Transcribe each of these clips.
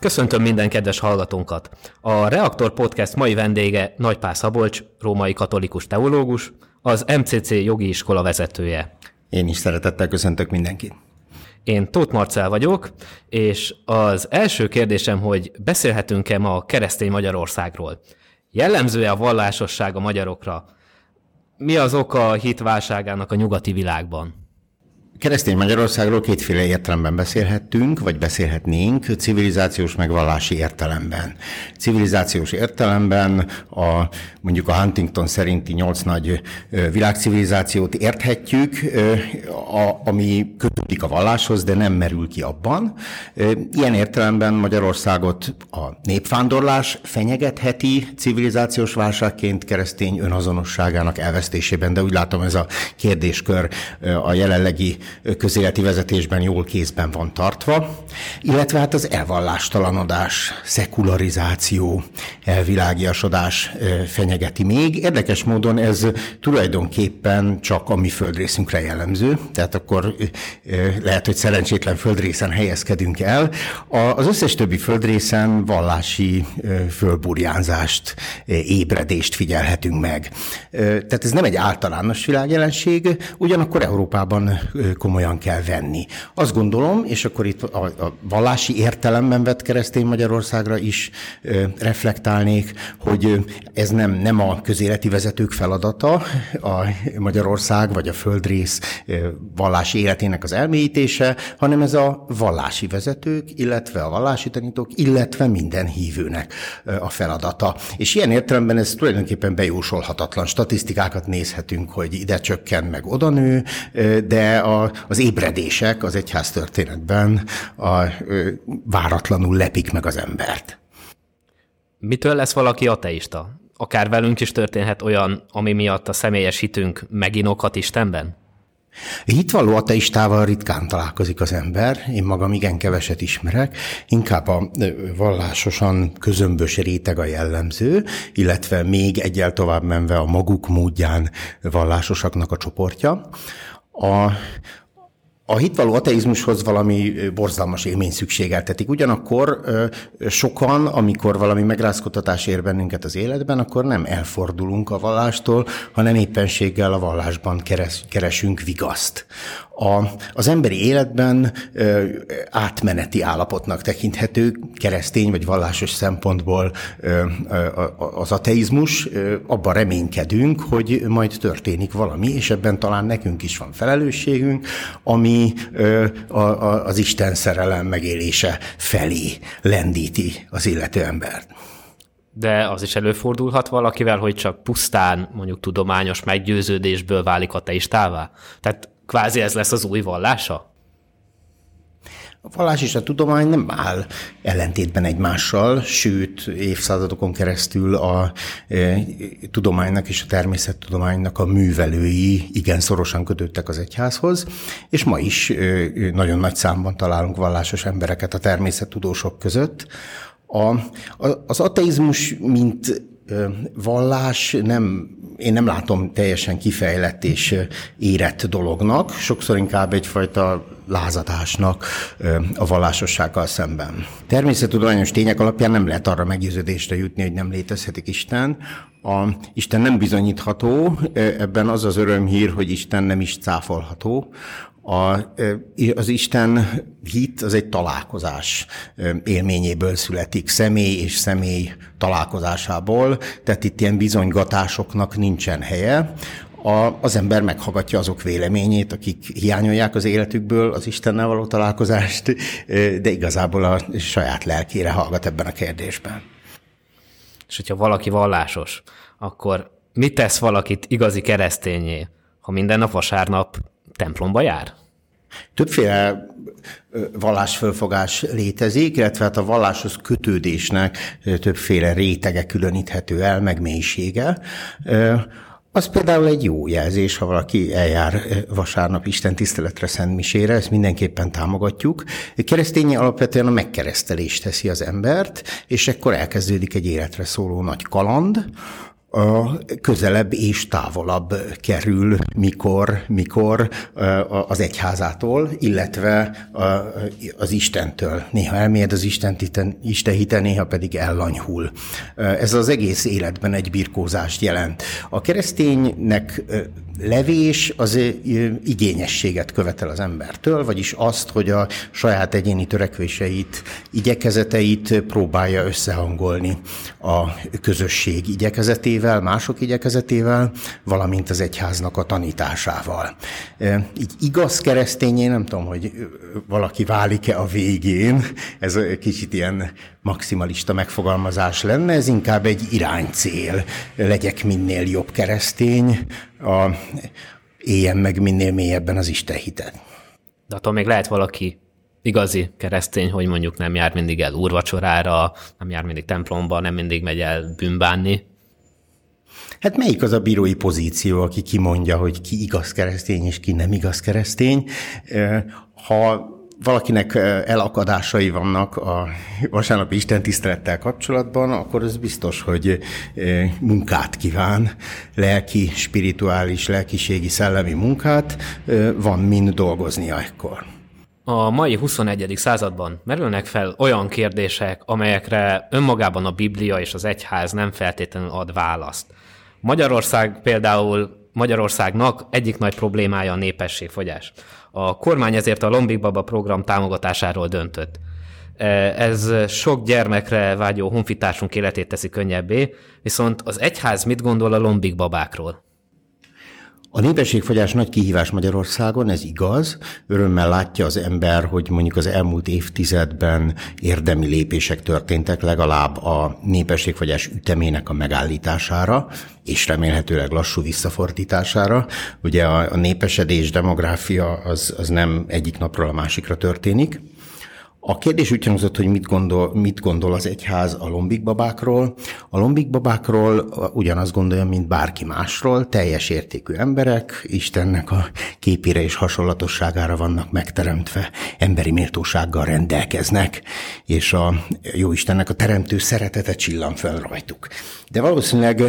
Köszöntöm minden kedves hallgatónkat! A Reaktor Podcast mai vendége Nagypál Szabolcs, római katolikus teológus, az MCC jogi iskola vezetője. Én is szeretettel köszöntök mindenkit. Én Tóth Marcel vagyok, és az első kérdésem, hogy beszélhetünk-e ma a keresztény Magyarországról? Jellemző-e a vallásosság a magyarokra? Mi az oka a hitválságának a nyugati világban? Keresztény Magyarországról kétféle értelemben beszélhettünk, vagy beszélhetnénk, civilizációs meg vallási értelemben. Civilizációs értelemben a, mondjuk a Huntington szerinti nyolc nagy világcivilizációt érthetjük, a, ami kötődik a valláshoz, de nem merül ki abban. Ilyen értelemben Magyarországot a népvándorlás fenyegetheti civilizációs válságként keresztény önazonosságának elvesztésében, de úgy látom ez a kérdéskör a jelenlegi közéleti vezetésben jól kézben van tartva, illetve hát az elvallástalanodás, szekularizáció, elvilágiasodás fenyegeti még. Érdekes módon ez tulajdonképpen csak a mi földrészünkre jellemző, tehát akkor lehet, hogy szerencsétlen földrészen helyezkedünk el. Az összes többi földrészen vallási fölburjánzást, ébredést figyelhetünk meg. Tehát ez nem egy általános világjelenség, ugyanakkor Európában komolyan kell venni. Azt gondolom, és akkor itt a, a vallási értelemben vett keresztény Magyarországra is ö, reflektálnék, hogy ez nem, nem a közéleti vezetők feladata, a Magyarország vagy a földrész ö, vallási életének az elmélyítése, hanem ez a vallási vezetők, illetve a vallási tanítók, illetve minden hívőnek a feladata. És ilyen értelemben ez tulajdonképpen bejósolhatatlan statisztikákat nézhetünk, hogy ide csökken, meg oda nő, de a, az ébredések az egyház történetben a, ö, váratlanul lepik meg az embert. Mitől lesz valaki ateista? Akár velünk is történhet olyan, ami miatt a személyes hitünk meginokhat Istenben? Hitvalló ateistával ritkán találkozik az ember, én magam igen keveset ismerek, inkább a vallásosan közömbös réteg a jellemző, illetve még egyel tovább menve a maguk módján vallásosaknak a csoportja. A, a hitvaló ateizmushoz valami borzalmas élmény szükségeltetik. Ugyanakkor sokan, amikor valami megrázkodtatás ér bennünket az életben, akkor nem elfordulunk a vallástól, hanem éppenséggel a vallásban keres, keresünk vigaszt a, az emberi életben ö, átmeneti állapotnak tekinthető keresztény vagy vallásos szempontból ö, ö, az ateizmus. Ö, abban reménykedünk, hogy majd történik valami, és ebben talán nekünk is van felelősségünk, ami ö, a, a, az Isten szerelem megélése felé lendíti az illető embert. De az is előfordulhat valakivel, hogy csak pusztán mondjuk tudományos meggyőződésből válik ateistává? Tehát kvázi ez lesz az új vallása? A vallás és a tudomány nem áll ellentétben egymással, sőt, évszázadokon keresztül a e, tudománynak és a természettudománynak a művelői igen szorosan kötődtek az egyházhoz, és ma is e, nagyon nagy számban találunk vallásos embereket a természettudósok között. A, a, az ateizmus, mint vallás nem, én nem látom teljesen kifejlett és érett dolognak, sokszor inkább egyfajta lázadásnak a vallásossággal szemben. Természettudományos tények alapján nem lehet arra meggyőződésre jutni, hogy nem létezhetik Isten. A Isten nem bizonyítható, ebben az az örömhír, hogy Isten nem is cáfolható. A, az Isten hit az egy találkozás élményéből születik, személy és személy találkozásából, tehát itt ilyen bizonygatásoknak nincsen helye. A, az ember meghallgatja azok véleményét, akik hiányolják az életükből az Istennel való találkozást, de igazából a saját lelkére hallgat ebben a kérdésben. És hogyha valaki vallásos, akkor mit tesz valakit igazi keresztényé, ha minden nap vasárnap templomba jár? Többféle vallásfölfogás létezik, illetve hát a valláshoz kötődésnek többféle rétege különíthető el, meg mélysége. Az például egy jó jelzés, ha valaki eljár vasárnap Isten tiszteletre, Szent Misére, ezt mindenképpen támogatjuk. Keresztényi alapvetően a megkeresztelést teszi az embert, és ekkor elkezdődik egy életre szóló nagy kaland, a közelebb és távolabb kerül, mikor, mikor az egyházától, illetve az Istentől. Néha elmélyed az Isten, Isten hite, néha pedig ellanyhul. Ez az egész életben egy birkózást jelent. A kereszténynek levés az igényességet követel az embertől, vagyis azt, hogy a saját egyéni törekvéseit, igyekezeteit próbálja összehangolni a közösség igyekezetével, mások igyekezetével, valamint az egyháznak a tanításával. Így igaz keresztényé, nem tudom, hogy valaki válik-e a végén, ez kicsit ilyen maximalista megfogalmazás lenne, ez inkább egy iránycél. Legyek minél jobb keresztény, a, éljen meg minél mélyebben az Isten hitet. De attól még lehet valaki igazi keresztény, hogy mondjuk nem jár mindig el úrvacsorára, nem jár mindig templomba, nem mindig megy el bűnbánni. Hát melyik az a bírói pozíció, aki kimondja, hogy ki igaz keresztény és ki nem igaz keresztény? Ha valakinek elakadásai vannak a vasárnapi Isten tisztelettel kapcsolatban, akkor ez biztos, hogy munkát kíván, lelki, spirituális, lelkiségi, szellemi munkát, van mind dolgoznia ekkor. A mai 21. században merülnek fel olyan kérdések, amelyekre önmagában a Biblia és az egyház nem feltétlenül ad választ. Magyarország például Magyarországnak egyik nagy problémája a népességfogyás. A kormány ezért a Lombik Baba program támogatásáról döntött. E, ez sok gyermekre vágyó honfitársunk életét teszi könnyebbé, viszont az egyház mit gondol a Lombik babákról? A népességfogyás nagy kihívás Magyarországon, ez igaz. Örömmel látja az ember, hogy mondjuk az elmúlt évtizedben érdemi lépések történtek legalább a népességfogyás ütemének a megállítására, és remélhetőleg lassú visszafordítására. Ugye a, a népesedés, demográfia az, az nem egyik napról a másikra történik. A kérdés úgy hangzott, hogy mit gondol, mit gondol az egyház a lombikbabákról. A lombikbabákról ugyanazt gondolja, mint bárki másról, teljes értékű emberek, Istennek a képére és hasonlatosságára vannak megteremtve, emberi méltósággal rendelkeznek, és a jó Istennek a teremtő szeretete csillan fel rajtuk. De valószínűleg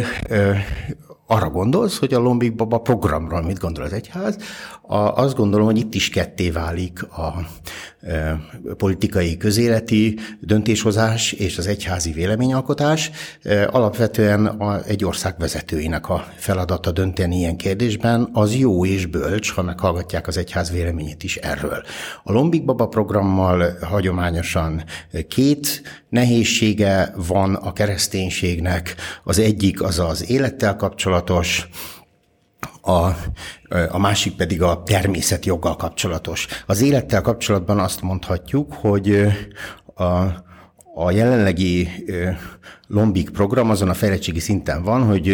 arra gondolsz, hogy a Lombik Baba programról mit gondol az egyház, a, azt gondolom, hogy itt is ketté válik a e, politikai közéleti döntéshozás és az egyházi véleményalkotás. E, alapvetően a, egy ország vezetőinek a feladata dönteni ilyen kérdésben, az jó és bölcs, ha meghallgatják az egyház véleményét is erről. A Lombik Baba programmal hagyományosan két nehézsége van a kereszténységnek. Az egyik az az élettel kapcsolatos, a, a másik pedig a természetjoggal kapcsolatos. Az élettel kapcsolatban azt mondhatjuk, hogy a, a jelenlegi Lombik program azon a fejlettségi szinten van, hogy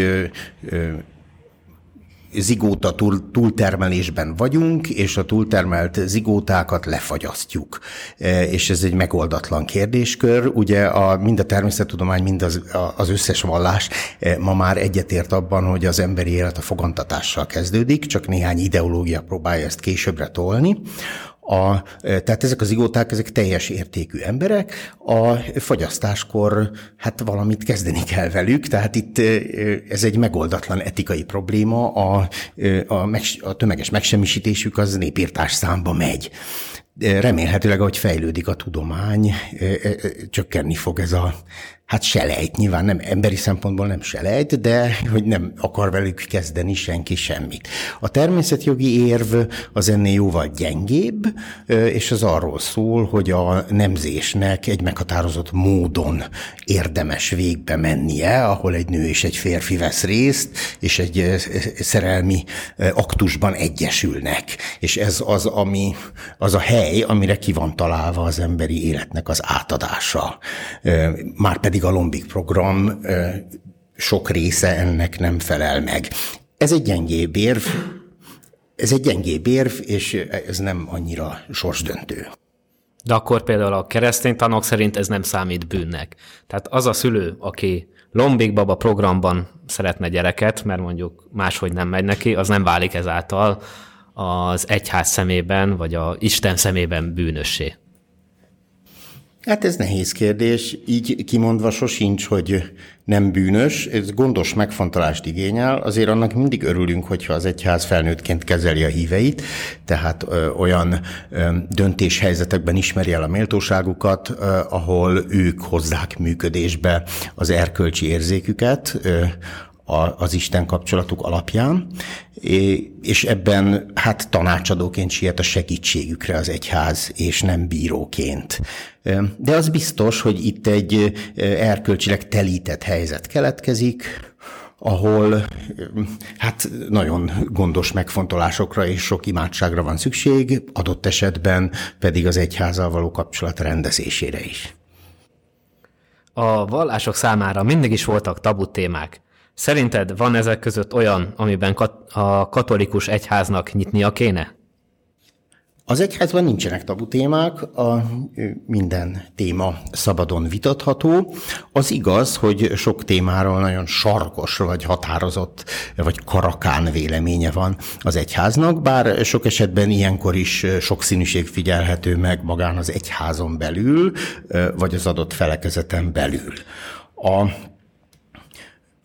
zigóta túl, túltermelésben vagyunk, és a túltermelt zigótákat lefagyasztjuk. E, és ez egy megoldatlan kérdéskör. Ugye a, mind a természettudomány, mind az, az összes vallás e, ma már egyetért abban, hogy az emberi élet a fogantatással kezdődik, csak néhány ideológia próbálja ezt későbbre tolni. A, tehát ezek az igóták, ezek teljes értékű emberek, a fagyasztáskor hát valamit kezdeni kell velük, tehát itt ez egy megoldatlan etikai probléma, a, a, a tömeges megsemmisítésük az népírtás számba megy. Remélhetőleg, ahogy fejlődik a tudomány, csökkenni fog ez a hát selejt, nyilván nem emberi szempontból nem selejt, de hogy nem akar velük kezdeni senki semmit. A természetjogi érv az ennél jóval gyengébb, és az arról szól, hogy a nemzésnek egy meghatározott módon érdemes végbe mennie, ahol egy nő és egy férfi vesz részt, és egy szerelmi aktusban egyesülnek. És ez az, ami, az a hely, amire ki van találva az emberi életnek az átadása. Már pedig pedig a Lombik program sok része ennek nem felel meg. Ez egy gyengébb érv, ez egy gyengébb érv, és ez nem annyira sorsdöntő. De akkor például a keresztény tanok szerint ez nem számít bűnnek. Tehát az a szülő, aki Lombik Baba programban szeretne gyereket, mert mondjuk máshogy nem megy neki, az nem válik ezáltal az egyház szemében, vagy a Isten szemében bűnössé. Hát ez nehéz kérdés. Így kimondva sosincs, hogy nem bűnös, ez gondos megfontolást igényel, azért annak mindig örülünk, hogyha az egyház felnőttként kezeli a híveit, tehát ö, olyan ö, döntéshelyzetekben ismeri el a méltóságukat, ö, ahol ők hozzák működésbe az erkölcsi érzéküket, ö, az Isten kapcsolatuk alapján, és ebben hát tanácsadóként siet a segítségükre az egyház, és nem bíróként. De az biztos, hogy itt egy erkölcsileg telített helyzet keletkezik, ahol hát nagyon gondos megfontolásokra és sok imádságra van szükség, adott esetben pedig az egyházal való kapcsolat rendezésére is. A vallások számára mindig is voltak tabu témák. Szerinted van ezek között olyan, amiben kat- a katolikus egyháznak nyitnia kéne? Az egyházban nincsenek tabu témák, a minden téma szabadon vitatható. Az igaz, hogy sok témáról nagyon sarkos, vagy határozott, vagy karakán véleménye van az egyháznak, bár sok esetben ilyenkor is sokszínűség figyelhető meg magán az egyházon belül, vagy az adott felekezeten belül. A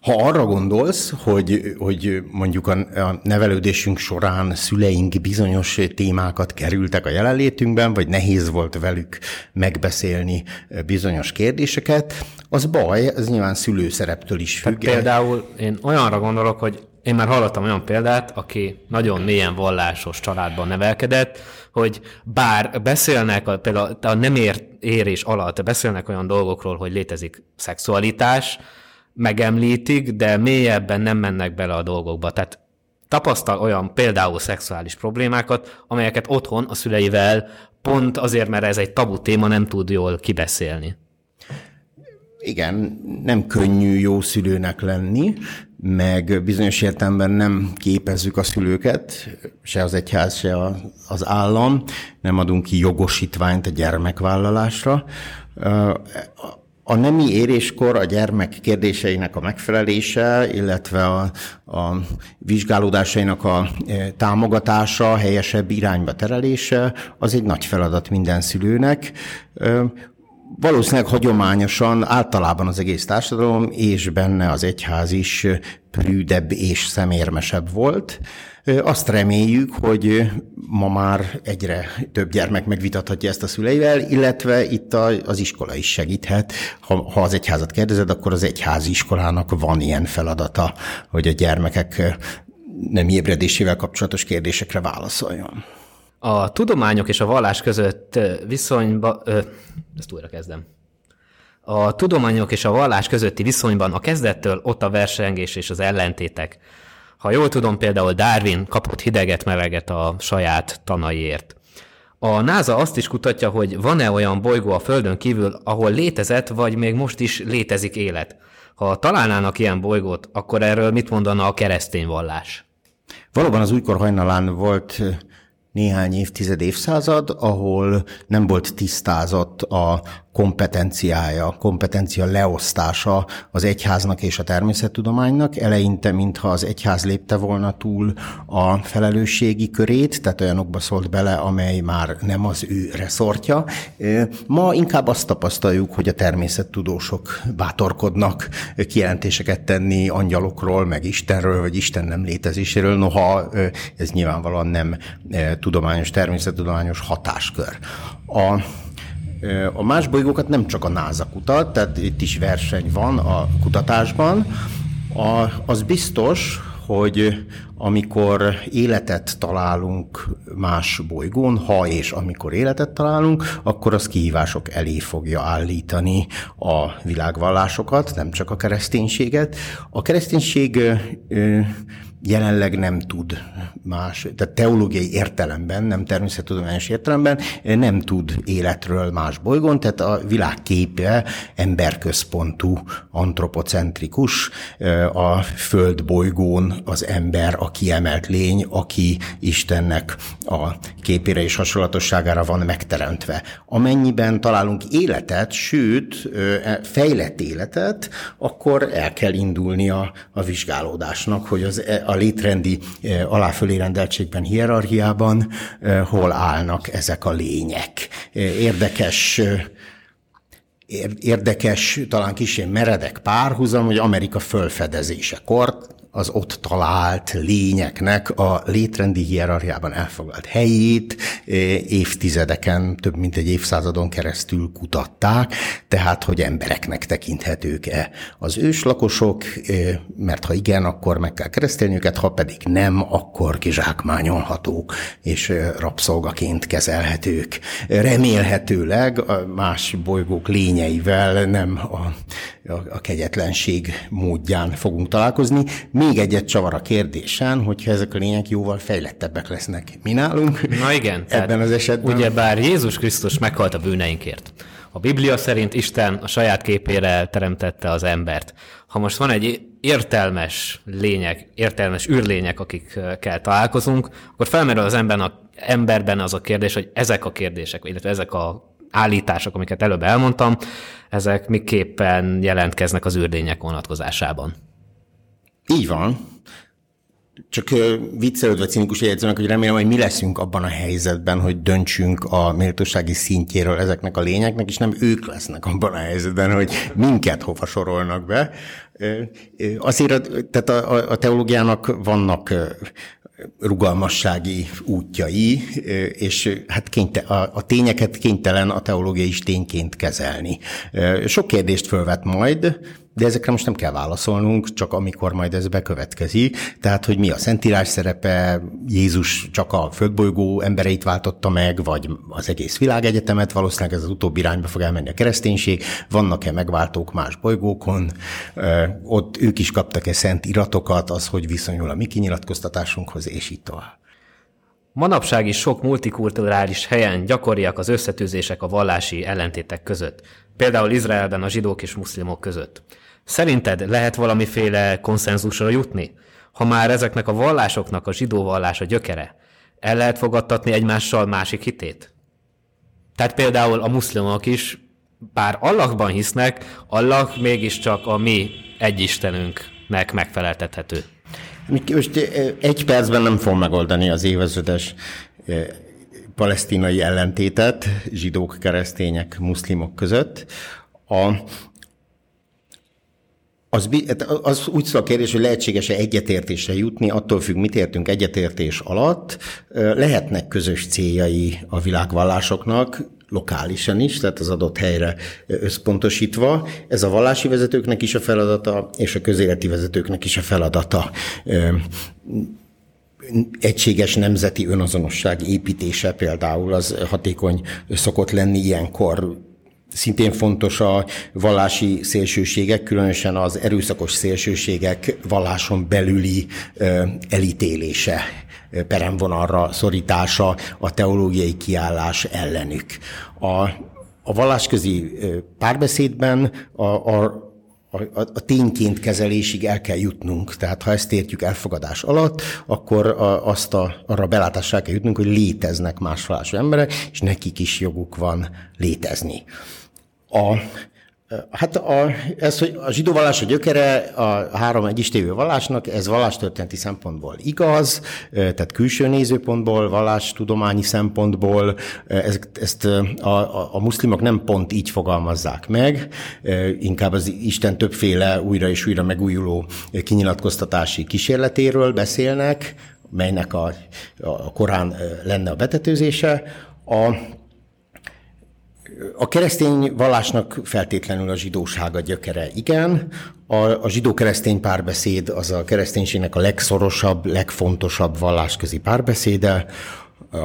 ha arra gondolsz, hogy, hogy mondjuk a, a nevelődésünk során szüleink bizonyos témákat kerültek a jelenlétünkben, vagy nehéz volt velük megbeszélni bizonyos kérdéseket, az baj, ez nyilván szülőszereptől is függ. Tehát például én olyanra gondolok, hogy én már hallottam olyan példát, aki nagyon mélyen vallásos családban nevelkedett, hogy bár beszélnek, a, például a nem ér, érés alatt beszélnek olyan dolgokról, hogy létezik szexualitás, megemlítik, de mélyebben nem mennek bele a dolgokba. Tehát tapasztal olyan például szexuális problémákat, amelyeket otthon a szüleivel pont azért, mert ez egy tabu téma, nem tud jól kibeszélni. Igen, nem könnyű jó szülőnek lenni, meg bizonyos értelemben nem képezzük a szülőket, se az egyház, se az állam, nem adunk ki jogosítványt a gyermekvállalásra a nemi éréskor a gyermek kérdéseinek a megfelelése, illetve a, a vizsgálódásainak a e, támogatása, helyesebb irányba terelése, az egy nagy feladat minden szülőnek. Valószínűleg hagyományosan általában az egész társadalom és benne az egyház is prűdebb és szemérmesebb volt. Azt reméljük, hogy ma már egyre több gyermek megvitathatja ezt a szüleivel, illetve itt az iskola is segíthet. Ha, ha az egyházat kérdezed, akkor az egyházi iskolának van ilyen feladata, hogy a gyermekek nem ébredésével kapcsolatos kérdésekre válaszoljon. A tudományok és a vallás között viszonyba... Ö, ezt újra kezdem. A tudományok és a vallás közötti viszonyban a kezdettől ott a versengés és az ellentétek. Ha jól tudom, például Darwin kapott hideget-meleget a saját tanaiért. A NASA azt is kutatja, hogy van-e olyan bolygó a Földön kívül, ahol létezett, vagy még most is létezik élet. Ha találnának ilyen bolygót, akkor erről mit mondana a keresztény vallás? Valóban az újkor hajnalán volt néhány évtized, évszázad, ahol nem volt tisztázott a kompetenciája, kompetencia leosztása az egyháznak és a természettudománynak. Eleinte, mintha az egyház lépte volna túl a felelősségi körét, tehát olyanokba szólt bele, amely már nem az ő reszortja. Ma inkább azt tapasztaljuk, hogy a természettudósok bátorkodnak kijelentéseket tenni angyalokról, meg Istenről, vagy Isten nem létezéséről, noha ez nyilvánvalóan nem tudományos, természettudományos hatáskör. A a más bolygókat nem csak a NASA kutat, tehát itt is verseny van a kutatásban. A, az biztos, hogy amikor életet találunk más bolygón, ha és amikor életet találunk, akkor az kihívások elé fogja állítani a világvallásokat, nem csak a kereszténységet. A kereszténység jelenleg nem tud más, tehát teológiai értelemben, nem természettudományos értelemben nem tud életről más bolygón, tehát a világ képe emberközpontú, antropocentrikus, a föld bolygón az ember a kiemelt lény, aki Istennek a képére és hasonlatosságára van megteremtve. Amennyiben találunk életet, sőt, e, fejlett életet, akkor el kell indulni a, a vizsgálódásnak, hogy az, e, a létrendi eh, aláfölé rendeltségben, hierarchiában eh, hol állnak ezek a lények. Eh, érdekes érdekes, talán kicsit meredek párhuzam, hogy Amerika fölfedezésekor az ott talált lényeknek a létrendi hierarchiában elfoglalt helyét évtizedeken, több mint egy évszázadon keresztül kutatták, tehát hogy embereknek tekinthetők-e az őslakosok, mert ha igen, akkor meg kell keresztelni őket, ha pedig nem, akkor kizsákmányolhatók és rabszolgaként kezelhetők. Remélhetőleg más bolygók lényeivel nem a, a, a kegyetlenség módján fogunk találkozni. Még egyet csavar a kérdésen, hogyha ezek a lények jóval fejlettebbek lesznek mi nálunk. Na igen. Ebben az esetben. Ugye bár Jézus Krisztus meghalt a bűneinkért. A Biblia szerint Isten a saját képére teremtette az embert. Ha most van egy értelmes lények, értelmes űrlények, akikkel találkozunk, akkor felmerül az emberben, a, emberben az a kérdés, hogy ezek a kérdések, illetve ezek a állítások, amiket előbb elmondtam, ezek miképpen jelentkeznek az űrlények vonatkozásában. Így van. Csak viccelődve cinikus jegyzőnek, hogy remélem, hogy mi leszünk abban a helyzetben, hogy döntsünk a méltósági szintjéről ezeknek a lényeknek, és nem ők lesznek abban a helyzetben, hogy minket hova sorolnak be. Azért tehát a, a teológiának vannak rugalmassági útjai, és hát kényte, a, a tényeket kénytelen a teológia is tényként kezelni. Sok kérdést fölvet majd, de ezekre most nem kell válaszolnunk, csak amikor majd ez bekövetkezik. Tehát, hogy mi a Szentírás szerepe, Jézus csak a földbolygó embereit váltotta meg, vagy az egész világegyetemet, valószínűleg ez az utóbbi irányba fog elmenni a kereszténység, vannak-e megváltók más bolygókon, ott ők is kaptak-e szent iratokat, az, hogy viszonyul a mi kinyilatkoztatásunkhoz, és így tovább. Manapság is sok multikulturális helyen gyakoriak az összetűzések a vallási ellentétek között, például Izraelben a zsidók és muszlimok között. Szerinted lehet valamiféle konszenzusra jutni? Ha már ezeknek a vallásoknak a zsidó vallás a gyökere, el lehet fogadtatni egymással másik hitét? Tehát például a muszlimok is, bár Allahban hisznek, Allah mégiscsak a mi egyistenünknek megfeleltethető. Most egy percben nem fog megoldani az évezredes palesztinai ellentétet zsidók, keresztények, muszlimok között. A, az, az úgy szól a kérdés, hogy lehetséges-e egyetértésre jutni, attól függ, mit értünk egyetértés alatt. Lehetnek közös céljai a világvallásoknak, lokálisan is, tehát az adott helyre összpontosítva. Ez a vallási vezetőknek is a feladata, és a közéleti vezetőknek is a feladata egységes nemzeti önazonosság építése például az hatékony szokott lenni ilyenkor Szintén fontos a vallási szélsőségek, különösen az erőszakos szélsőségek valláson belüli elítélése, peremvonalra szorítása, a teológiai kiállás ellenük. A, a vallásközi párbeszédben a, a a, a, a tényként kezelésig el kell jutnunk. Tehát ha ezt értjük elfogadás alatt, akkor a, azt a, arra belátással kell jutnunk, hogy léteznek más emberek, és nekik is joguk van létezni. A, Hát a, ez, hogy a zsidó vallás a gyökere a három egyistévő vallásnak, ez vallástörténeti szempontból igaz, tehát külső nézőpontból, vallástudományi szempontból, ezt, ezt a, a, a muszlimok nem pont így fogalmazzák meg, inkább az Isten többféle újra és újra megújuló kinyilatkoztatási kísérletéről beszélnek, melynek a, a Korán lenne a betetőzése. A, a keresztény vallásnak feltétlenül a zsidóság a gyökere, igen. A, a zsidó-keresztény párbeszéd az a kereszténységnek a legszorosabb, legfontosabb vallásközi párbeszéde, a,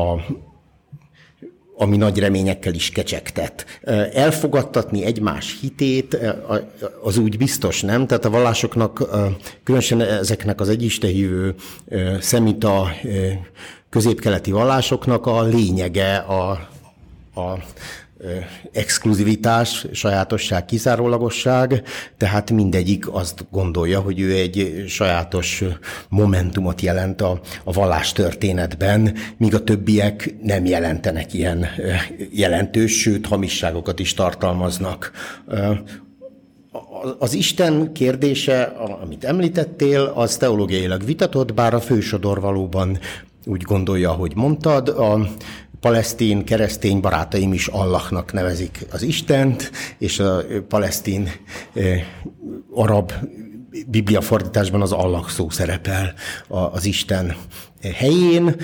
a, ami nagy reményekkel is kecsegtet. Elfogadtatni egymás hitét, az úgy biztos, nem? Tehát a vallásoknak, különösen ezeknek az egyistehívő szemita középkeleti vallásoknak a lényege a, a exkluzivitás, sajátosság, kizárólagosság, tehát mindegyik azt gondolja, hogy ő egy sajátos momentumot jelent a, a vallás történetben, míg a többiek nem jelentenek ilyen jelentős, sőt, hamisságokat is tartalmaznak. Az Isten kérdése, amit említettél, az teológiailag vitatott, bár a fősodor valóban úgy gondolja, hogy mondtad. A palesztin, keresztény barátaim is Allahnak nevezik az Istent, és a palesztin arab Biblia fordításban az Allah szó szerepel az Isten helyén.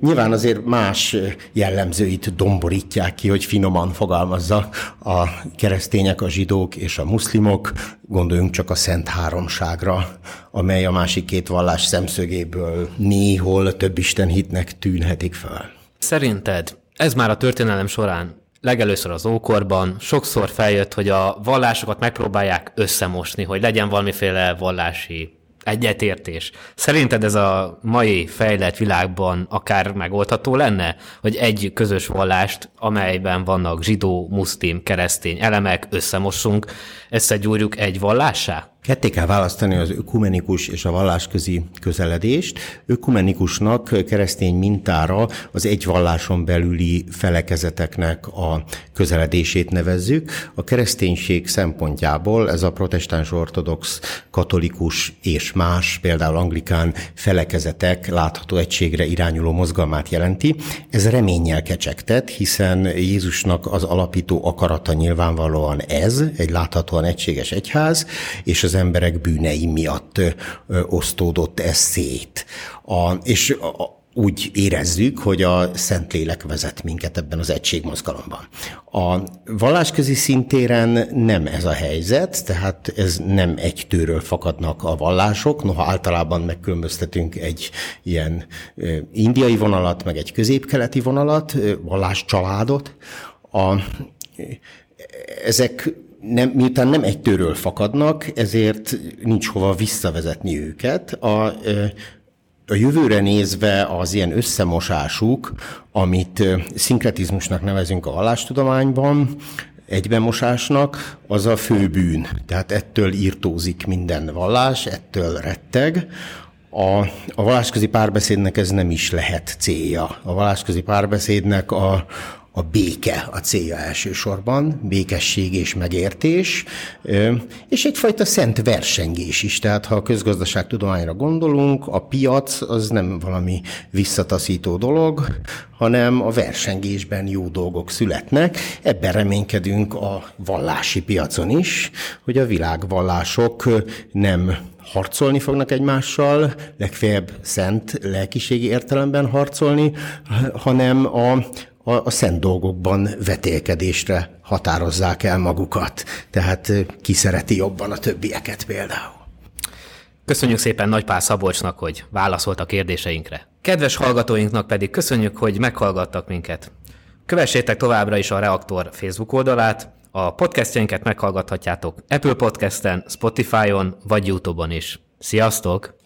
Nyilván azért más jellemzőit domborítják ki, hogy finoman fogalmazza a keresztények, a zsidók és a muszlimok. Gondoljunk csak a Szent Háromságra, amely a másik két vallás szemszögéből néhol több Isten hitnek tűnhetik fel. Szerinted ez már a történelem során legelőször az ókorban sokszor feljött, hogy a vallásokat megpróbálják összemosni, hogy legyen valamiféle vallási egyetértés. Szerinted ez a mai fejlett világban akár megoldható lenne, hogy egy közös vallást, amelyben vannak zsidó, muszlim, keresztény elemek, összemossunk, összegyúrjuk egy vallássá? Ketté kell választani az ökumenikus és a vallásközi közeledést. Ökumenikusnak keresztény mintára az egy valláson belüli felekezeteknek a közeledését nevezzük. A kereszténység szempontjából ez a protestáns ortodox, katolikus és más, például anglikán felekezetek látható egységre irányuló mozgalmát jelenti. Ez reménnyel kecsegtet, hiszen Jézusnak az alapító akarata nyilvánvalóan ez, egy láthatóan egységes egyház, és az emberek bűnei miatt osztódott ez szét. A, és a, úgy érezzük, hogy a Szentlélek vezet minket ebben az egységmozgalomban. A vallásközi szintéren nem ez a helyzet, tehát ez nem egy tőről fakadnak a vallások, noha általában megkülönböztetünk egy ilyen indiai vonalat, meg egy középkeleti vonalat, valláscsaládot. A, ezek nem, miután nem egy tőről fakadnak, ezért nincs hova visszavezetni őket. A, a jövőre nézve az ilyen összemosásuk, amit szinkretizmusnak nevezünk a vallástudományban, egybemosásnak, az a fő bűn. Tehát ettől írtózik minden vallás, ettől retteg. A, a vallásközi párbeszédnek ez nem is lehet célja. A vallásközi párbeszédnek a, a béke a célja elsősorban, békesség és megértés, és egyfajta szent versengés is. Tehát ha a közgazdaságtudományra gondolunk, a piac az nem valami visszataszító dolog, hanem a versengésben jó dolgok születnek. Ebben reménykedünk a vallási piacon is, hogy a világvallások nem harcolni fognak egymással, legfeljebb szent lelkiségi értelemben harcolni, hanem a, a, a szent dolgokban vetélkedésre határozzák el magukat. Tehát ki szereti jobban a többieket például. Köszönjük szépen Nagypál Szabolcsnak, hogy válaszolt a kérdéseinkre. Kedves hallgatóinknak pedig köszönjük, hogy meghallgattak minket. Kövessétek továbbra is a Reaktor Facebook oldalát, a podcastjainket meghallgathatjátok Apple Podcasten, Spotify-on vagy YouTube-on is. Sziasztok!